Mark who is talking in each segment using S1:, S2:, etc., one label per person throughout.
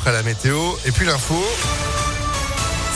S1: après la météo et puis l'info.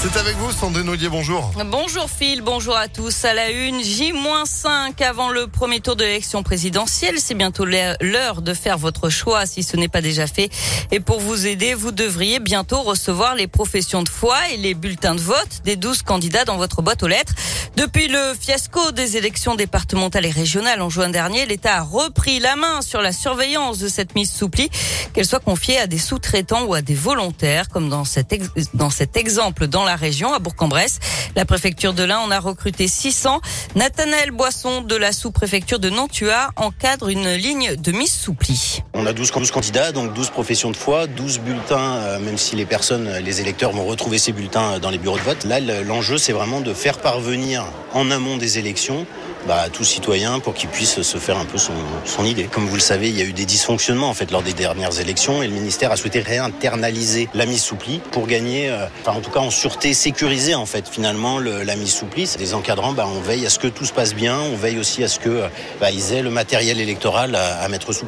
S1: C'est avec vous, Sandrine Ollier, bonjour.
S2: Bonjour Phil, bonjour à tous. À la une, J-5 avant le premier tour de l'élection présidentielle. C'est bientôt l'heure de faire votre choix si ce n'est pas déjà fait. Et pour vous aider, vous devriez bientôt recevoir les professions de foi et les bulletins de vote des 12 candidats dans votre boîte aux lettres. Depuis le fiasco des élections départementales et régionales en juin dernier, l'État a repris la main sur la surveillance de cette mise sous pli, qu'elle soit confiée à des sous-traitants ou à des volontaires, comme dans cet, dans cet exemple dans la région, à Bourg-en-Bresse. La préfecture de l'Ain en a recruté 600. Nathanaël Boisson de la sous-préfecture de Nantua encadre une ligne de mise sous pli.
S3: On a 12, candidats, donc 12 professions de foi, 12 bulletins, euh, même si les personnes, les électeurs vont retrouver ces bulletins dans les bureaux de vote. Là, l'enjeu, c'est vraiment de faire parvenir en amont des élections bah, tout citoyen pour qu'il puisse se faire un peu son, idée. Comme vous le savez, il y a eu des dysfonctionnements en fait lors des dernières élections et le ministère a souhaité réinternaliser la mise sous pli pour gagner, euh, enfin en tout cas en sûreté, sécuriser en fait finalement le, la mise sous pli. Des encadrants, bah, on veille à ce que tout se passe bien, on veille aussi à ce que bah, ils aient le matériel électoral à, mettre sous.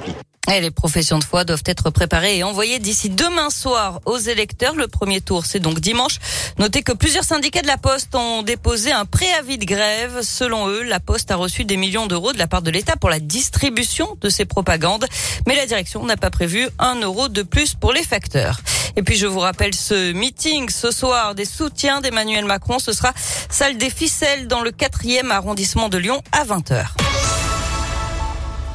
S2: Et les professions de foi doivent être préparées et envoyées d'ici demain soir aux électeurs. Le premier tour, c'est donc dimanche. Notez que plusieurs syndicats de la Poste ont déposé un préavis de grève. Selon eux, la Poste a reçu des millions d'euros de la part de l'État pour la distribution de ces propagandes. Mais la direction n'a pas prévu un euro de plus pour les facteurs. Et puis je vous rappelle ce meeting ce soir des soutiens d'Emmanuel Macron. Ce sera salle des ficelles dans le quatrième arrondissement de Lyon à 20h.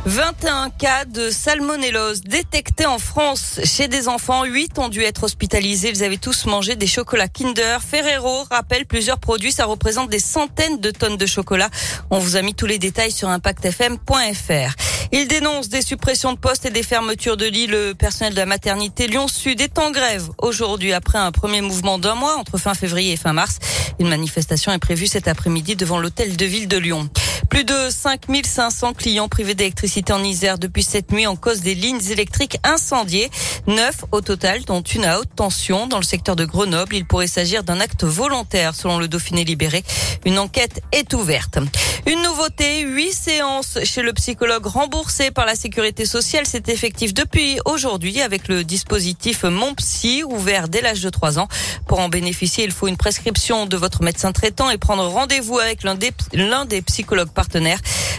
S2: 21 cas de salmonellose détectés en France chez des enfants. 8 ont dû être hospitalisés. Ils avaient tous mangé des chocolats Kinder. Ferrero rappelle plusieurs produits. Ça représente des centaines de tonnes de chocolat. On vous a mis tous les détails sur impactfm.fr. Il dénonce des suppressions de postes et des fermetures de lits. Le personnel de la maternité Lyon Sud est en grève aujourd'hui après un premier mouvement d'un mois entre fin février et fin mars. Une manifestation est prévue cet après-midi devant l'hôtel de ville de Lyon. Plus de 5500 clients privés d'électricité en Isère depuis cette nuit en cause des lignes électriques incendiées. Neuf au total, dont une à haute tension dans le secteur de Grenoble. Il pourrait s'agir d'un acte volontaire selon le Dauphiné libéré. Une enquête est ouverte. Une nouveauté, huit séances chez le psychologue remboursées par la sécurité sociale. C'est effectif depuis aujourd'hui avec le dispositif Mon Psy ouvert dès l'âge de 3 ans. Pour en bénéficier, il faut une prescription de votre médecin traitant et prendre rendez-vous avec l'un des, l'un des psychologues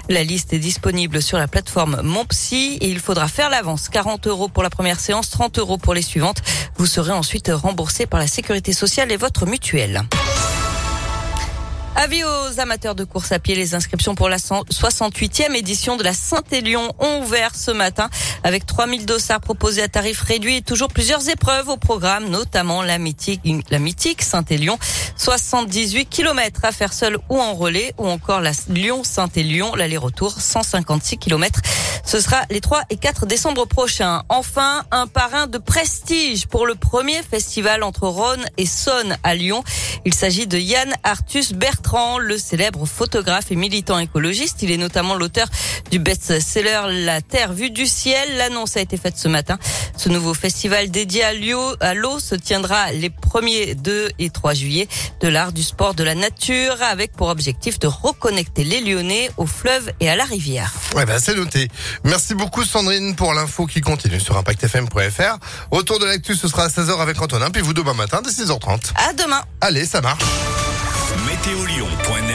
S2: La liste est disponible sur la plateforme Mon Psy et il faudra faire l'avance. 40 euros pour la première séance, 30 euros pour les suivantes. Vous serez ensuite remboursé par la sécurité sociale et votre mutuelle. Avis aux amateurs de course à pied, les inscriptions pour la 68e édition de la Saint-Élion ont ouvert ce matin avec 3000 dossards proposés à tarif réduit et toujours plusieurs épreuves au programme, notamment la mythique, la mythique Saint-Élion. 78 km à faire seul ou en relais ou encore la Lyon-Saint-Élion, l'aller-retour 156 km. Ce sera les 3 et 4 décembre prochains. Enfin, un parrain de prestige pour le premier festival entre Rhône et Saône à Lyon. Il s'agit de Yann Arthus Bertrand, le célèbre photographe et militant écologiste. Il est notamment l'auteur du best-seller La Terre vue du ciel. L'annonce a été faite ce matin. Ce nouveau festival dédié à l'eau se tiendra les 1er, 2 et 3 juillet de l'art, du sport, de la nature avec pour objectif de reconnecter les Lyonnais au fleuve et à la rivière.
S1: Ouais, ben, c'est noté. Merci beaucoup Sandrine pour l'info qui continue sur impactfm.fr. Autour de l'actu, ce sera à 16h avec Antonin, puis vous demain matin dès 6h30.
S2: À demain.
S1: Allez, ça marche.